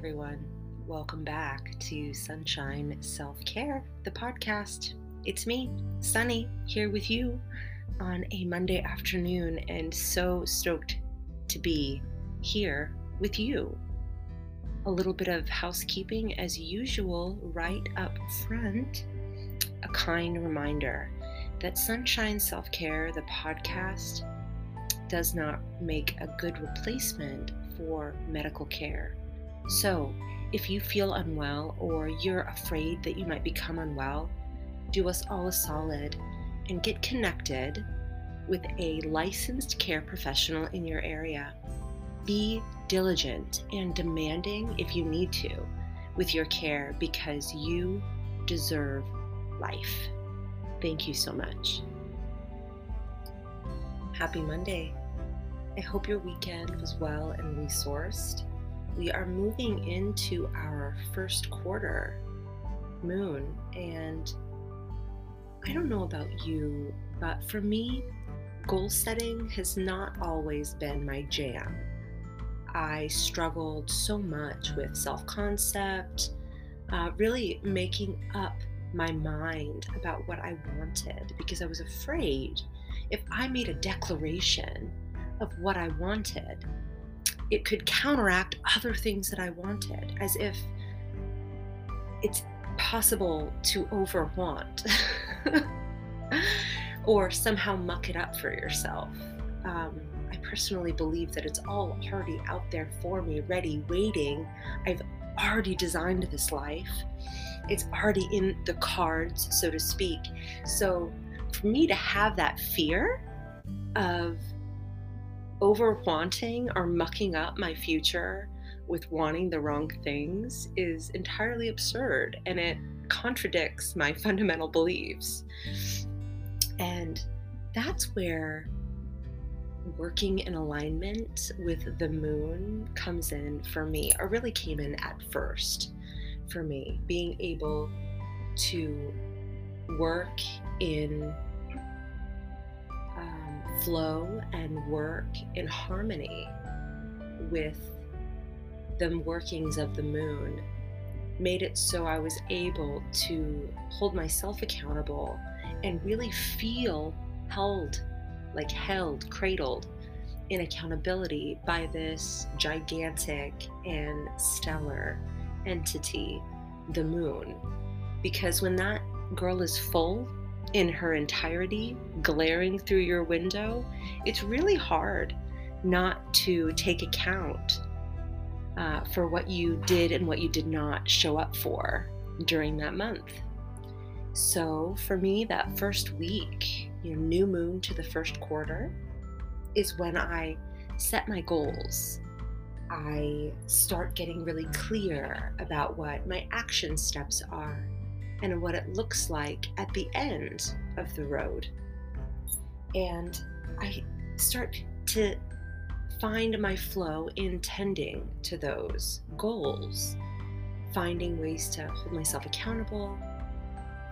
everyone. Welcome back to Sunshine Self Care, the podcast. It's me, Sunny, here with you on a Monday afternoon, and so stoked to be here with you. A little bit of housekeeping as usual, right up front. A kind reminder that Sunshine Self Care, the podcast, does not make a good replacement for medical care. So, if you feel unwell or you're afraid that you might become unwell, do us all a solid and get connected with a licensed care professional in your area. Be diligent and demanding if you need to with your care because you deserve life. Thank you so much. Happy Monday. I hope your weekend was well and resourced we are moving into our first quarter moon. And I don't know about you, but for me, goal setting has not always been my jam. I struggled so much with self concept, uh, really making up my mind about what I wanted because I was afraid if I made a declaration of what I wanted, it could counteract other things that I wanted, as if it's possible to overwant or somehow muck it up for yourself. Um, I personally believe that it's all already out there for me, ready, waiting. I've already designed this life. It's already in the cards, so to speak. So for me to have that fear of over wanting or mucking up my future with wanting the wrong things is entirely absurd and it contradicts my fundamental beliefs. And that's where working in alignment with the moon comes in for me, or really came in at first for me, being able to work in flow and work in harmony with the workings of the moon made it so I was able to hold myself accountable and really feel held, like held, cradled in accountability by this gigantic and stellar entity, the moon. Because when that girl is full, in her entirety glaring through your window, it's really hard not to take account uh, for what you did and what you did not show up for during that month. So for me, that first week, you know, new moon to the first quarter, is when I set my goals. I start getting really clear about what my action steps are and what it looks like at the end of the road. And I start to find my flow in tending to those goals, finding ways to hold myself accountable,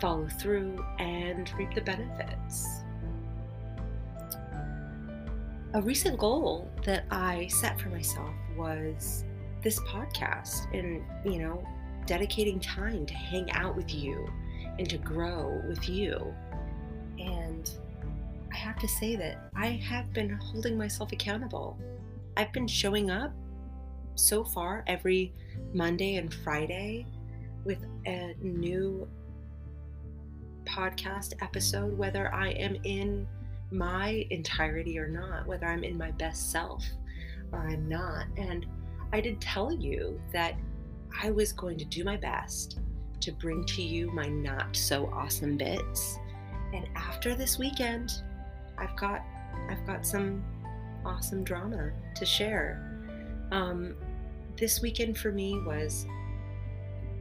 follow through, and reap the benefits. A recent goal that I set for myself was this podcast and, you know, dedicating time to hang out with you and to grow with you. And I have to say that I have been holding myself accountable. I've been showing up so far every Monday and Friday with a new podcast episode, whether I am in my entirety or not, whether I'm in my best self or I'm not. And I did tell you that I was going to do my best to bring to you my not so awesome bits. And after this weekend, I've got I've got some awesome drama to share. Um, this weekend for me was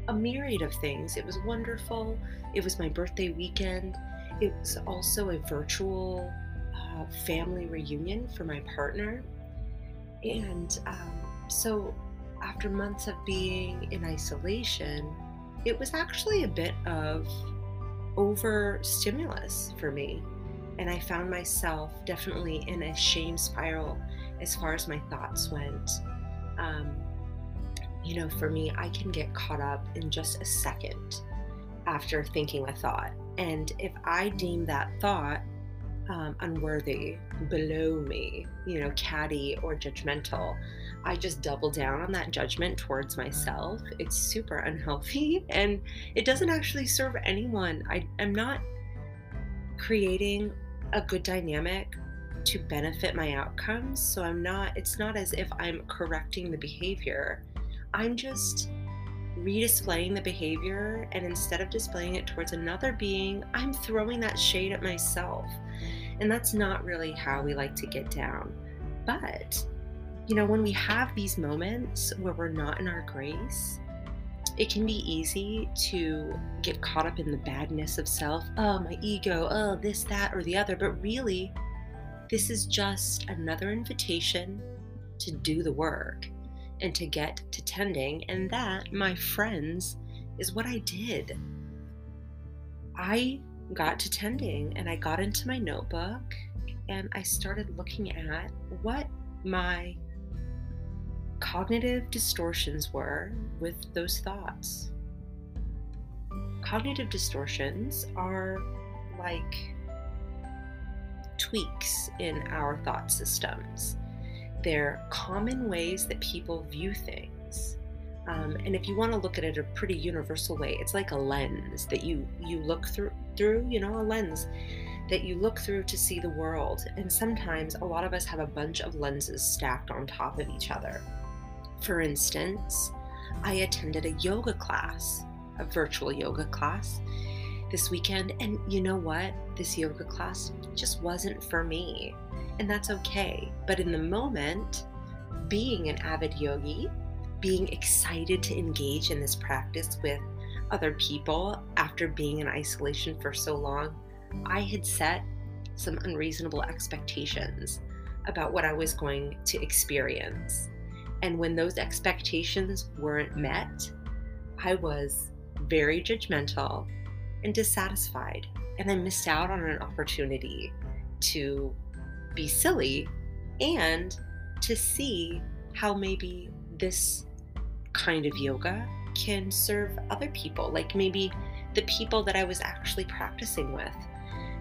a myriad of things. It was wonderful. It was my birthday weekend. It was also a virtual uh, family reunion for my partner. And um, so after months of being in isolation, it was actually a bit of over stimulus for me. And I found myself definitely in a shame spiral as far as my thoughts went. Um, you know, for me, I can get caught up in just a second after thinking a thought. And if I deem that thought um, unworthy, below me, you know, catty or judgmental, I just double down on that judgment towards myself. It's super unhealthy and it doesn't actually serve anyone. I, I'm not creating a good dynamic to benefit my outcomes. So I'm not, it's not as if I'm correcting the behavior. I'm just redisplaying the behavior, and instead of displaying it towards another being, I'm throwing that shade at myself. And that's not really how we like to get down. But, you know, when we have these moments where we're not in our grace, it can be easy to get caught up in the badness of self. Oh, my ego, oh, this, that, or the other. But really, this is just another invitation to do the work and to get to tending. And that, my friends, is what I did. I got to tending and I got into my notebook and I started looking at what my cognitive distortions were with those thoughts. Cognitive distortions are like tweaks in our thought systems. They're common ways that people view things. Um, and if you want to look at it a pretty universal way, it's like a lens that you you look through through, you know, a lens that you look through to see the world. And sometimes a lot of us have a bunch of lenses stacked on top of each other. For instance, I attended a yoga class, a virtual yoga class this weekend, and you know what? This yoga class just wasn't for me. And that's okay. But in the moment, being an avid yogi, being excited to engage in this practice with other people after being in isolation for so long, I had set some unreasonable expectations about what I was going to experience. And when those expectations weren't met, I was very judgmental and dissatisfied. And I missed out on an opportunity to be silly and to see how maybe this kind of yoga can serve other people, like maybe the people that I was actually practicing with,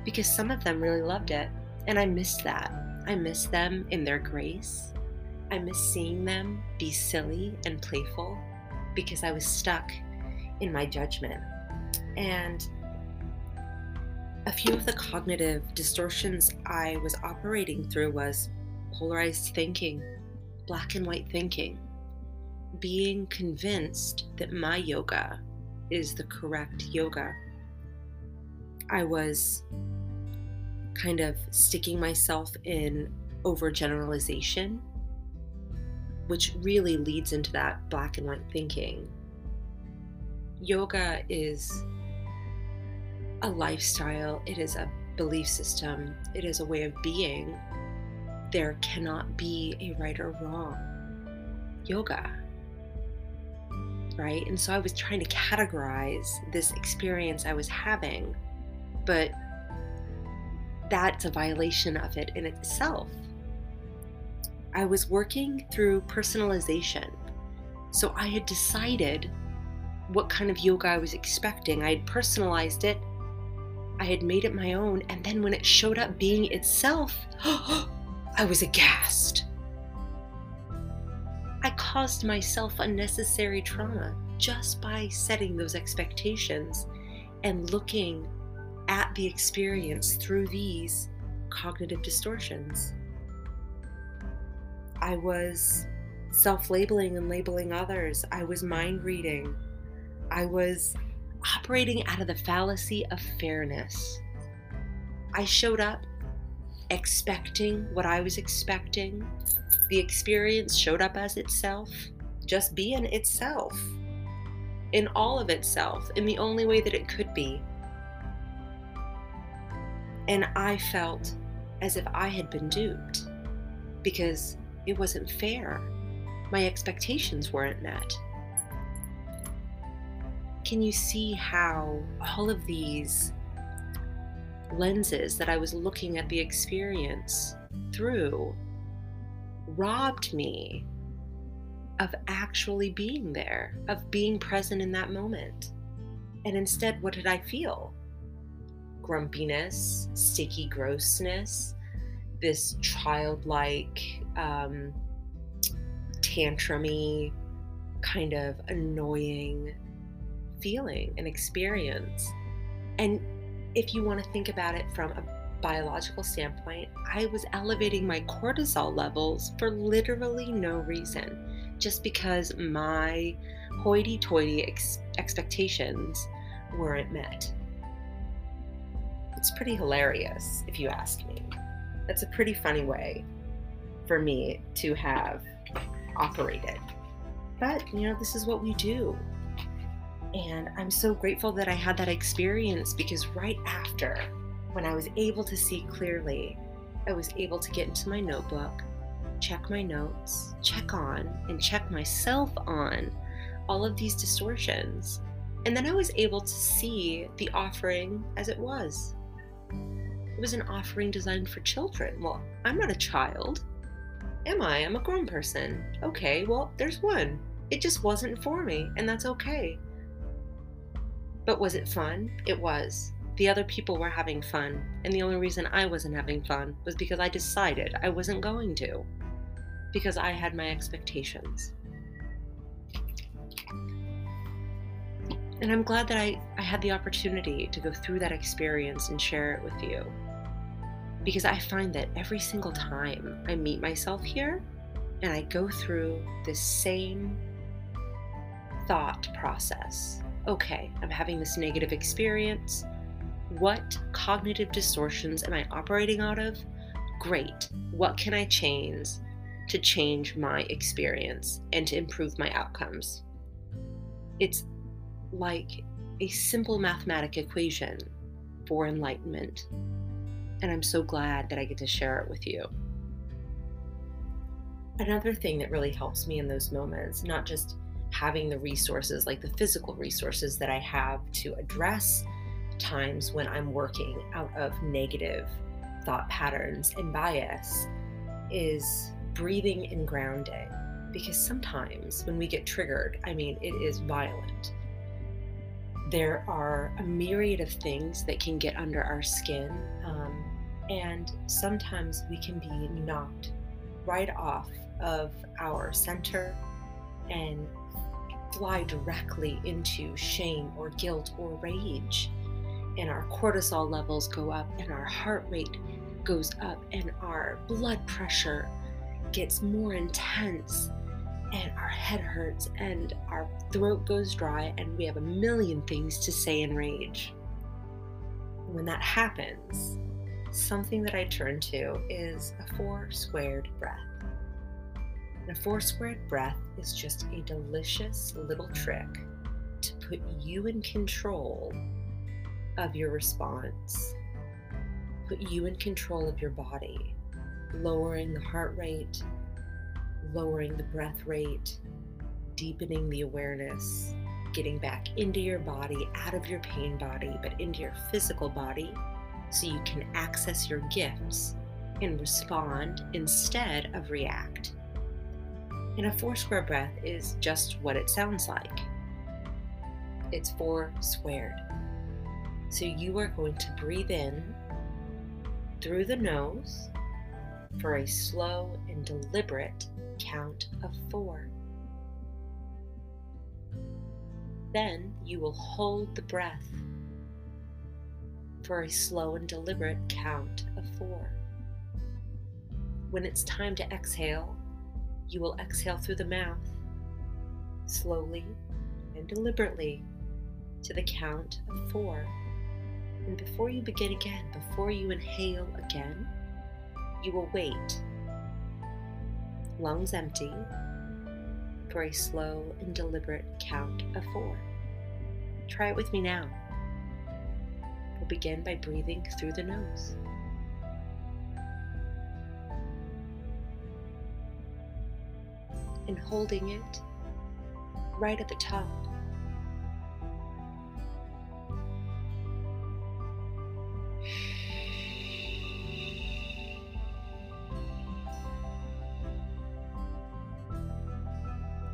because some of them really loved it. And I missed that. I miss them in their grace. I miss seeing them be silly and playful because I was stuck in my judgment. And a few of the cognitive distortions I was operating through was polarized thinking, black and white thinking, being convinced that my yoga is the correct yoga. I was kind of sticking myself in overgeneralization, which really leads into that black and white thinking. Yoga is a lifestyle, it is a belief system, it is a way of being. There cannot be a right or wrong. Yoga right? And so I was trying to categorize this experience I was having, but that's a violation of it in itself. I was working through personalization. So I had decided what kind of yoga I was expecting. I had personalized it, I had made it my own, and then when it showed up being itself, I was aghast. I caused myself unnecessary trauma just by setting those expectations and looking at the experience through these cognitive distortions. I was self labeling and labeling others. I was mind reading. I was operating out of the fallacy of fairness. I showed up expecting what I was expecting the experience showed up as itself, just being itself, in all of itself, in the only way that it could be. And I felt as if I had been duped because it wasn't fair. My expectations weren't met. Can you see how all of these lenses that I was looking at the experience through robbed me of actually being there, of being present in that moment. And instead, what did I feel? Grumpiness, sticky grossness, this childlike, um, tantrumy, kind of annoying feeling and experience. And if you want to think about it from a biological standpoint, I was elevating my cortisol levels for literally no reason, just because my hoity toity ex- expectations weren't met. It's pretty hilarious, if you ask me. That's a pretty funny way for me to have operated. But, you know, this is what we do. And I'm so grateful that I had that experience because right after, when I was able to see clearly, I was able to get into my notebook, check my notes, check on, and check myself on all of these distortions. And then I was able to see the offering as it was. It was an offering designed for children. Well, I'm not a child. Am I? I'm a grown person. Okay, well, there's one. It just wasn't for me, and that's okay. But was it fun? It was. The other people were having fun, and the only reason I wasn't having fun was because I decided I wasn't going to. Because I had my expectations. And I'm glad that I, I had the opportunity to go through that experience and share it with you. Because I find that every single time I meet myself here and I go through this same thought process okay, I'm having this negative experience. What cognitive distortions am I operating out of? Great. What can I change to change my experience and to improve my outcomes? It's like a simple mathematic equation for enlightenment. And I'm so glad that I get to share it with you. Another thing that really helps me in those moments, not just having the resources, like the physical resources that I have to address times when I'm working out of negative thought patterns and bias, is breathing and grounding. Because sometimes when we get triggered, I mean, it is violent there are a myriad of things that can get under our skin, um, and sometimes we can be knocked right off of our center and fly directly into shame or guilt or rage. And our cortisol levels go up, and our heart rate goes up, and our blood pressure gets more intense and our head hurts and our throat goes dry and we have a million things to say in rage. When that happens, something that I turn to is a four squared breath. And a four squared breath is just a delicious little trick to put you in control of your response, put you in control of your body, lowering the heart rate, lowering the breath rate, deepening the awareness, getting back into your body, out of your pain body, but into your physical body so you can access your gifts and respond instead of react. And a four square breath is just what it sounds like it's four squared. So you are going to breathe in through the nose for a slow and deliberate count of four. Then you will hold the breath for a slow and deliberate count of four. When it's time to exhale, you will exhale through the mouth, slowly and deliberately, to the count of four. And before you begin again, before you inhale again, you will wait lungs empty, for a slow and deliberate count of four. Try it with me now. We'll begin by breathing through the nose. And holding it right at the top.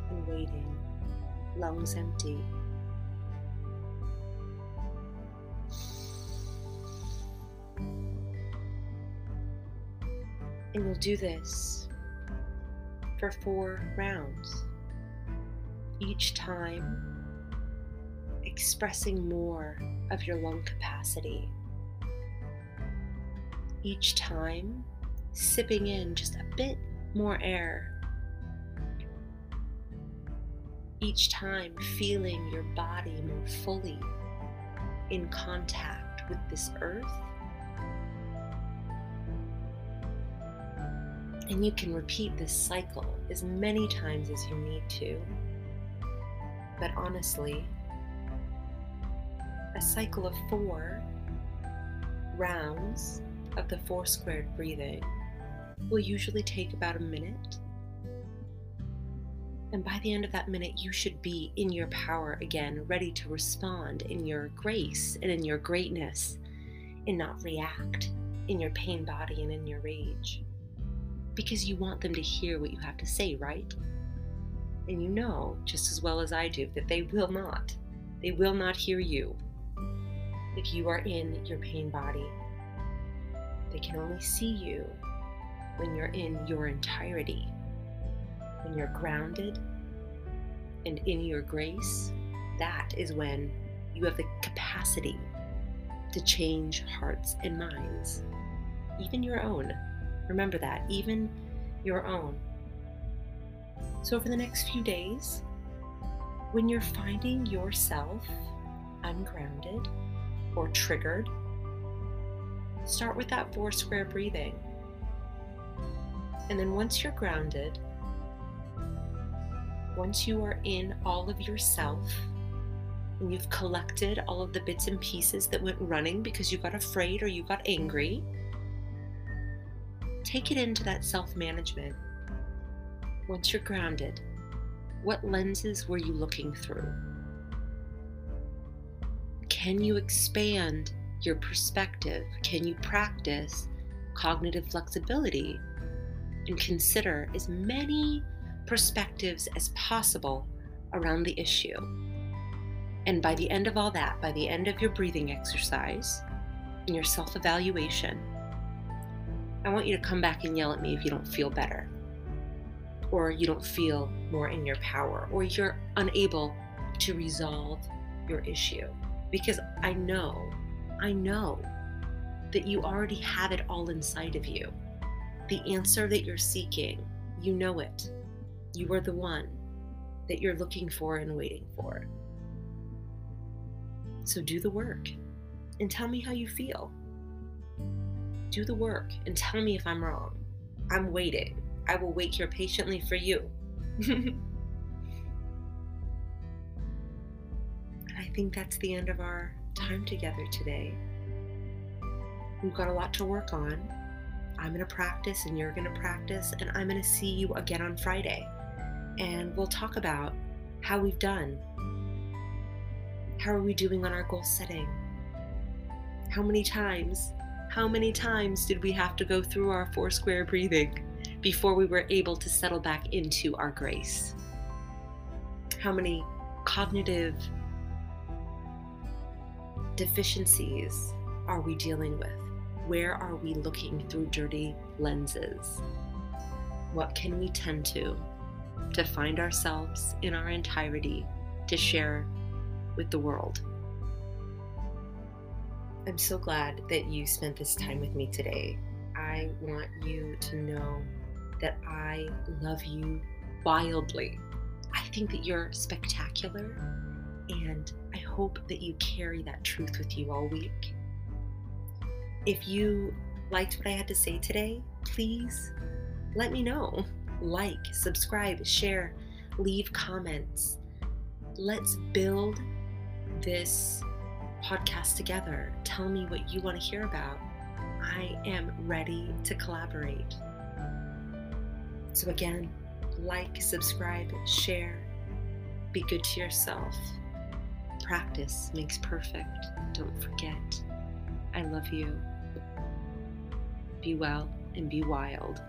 And waiting, lungs empty. And we'll do this for four rounds. Each time, expressing more of your lung capacity. Each time, sipping in just a bit more air. Each time, feeling your body more fully in contact with this earth And you can repeat this cycle as many times as you need to. But honestly, a cycle of four rounds of the four squared breathing will usually take about a minute. And by the end of that minute, you should be in your power again, ready to respond in your grace and in your greatness, and not react in your pain body and in your rage because you want them to hear what you have to say, right? And you know, just as well as I do, that they will not. They will not hear you if you are in your pain body. They can only see you when you're in your entirety, when you're grounded and in your grace. That is when you have the capacity to change hearts and minds, even your own. Remember that, even your own. So, over the next few days, when you're finding yourself ungrounded or triggered, start with that four square breathing. And then once you're grounded, once you are in all of yourself, and you've collected all of the bits and pieces that went running because you got afraid or you got angry, take it into that self management. Once you're grounded, what lenses were you looking through? Can you expand your perspective? Can you practice cognitive flexibility and consider as many perspectives as possible around the issue? And by the end of all that, by the end of your breathing exercise and your self evaluation, I want you to come back and yell at me if you don't feel better, or you don't feel more in your power, or you're unable to resolve your issue. Because I know, I know that you already have it all inside of you. The answer that you're seeking, you know it. You are the one that you're looking for and waiting for. So do the work and tell me how you feel do the work and tell me if I'm wrong. I'm waiting. I will wait here patiently for you. I think that's the end of our time together today. We've got a lot to work on. I'm going to practice and you're going to practice, and I'm going to see you again on Friday. And we'll talk about how we've done. How are we doing on our goal setting? How many times how many times did we have to go through our four square breathing before we were able to settle back into our grace? How many cognitive deficiencies are we dealing with? Where are we looking through dirty lenses? What can we tend to to find ourselves in our entirety to share with the world? I'm so glad that you spent this time with me today. I want you to know that I love you wildly. I think that you're spectacular, and I hope that you carry that truth with you all week. If you liked what I had to say today, please let me know. Like, subscribe, share, leave comments. Let's build this podcast together. Tell me what you want to hear about. I am ready to collaborate. So, again, like, subscribe, share, be good to yourself. Practice makes perfect. Don't forget. I love you. Be well and be wild.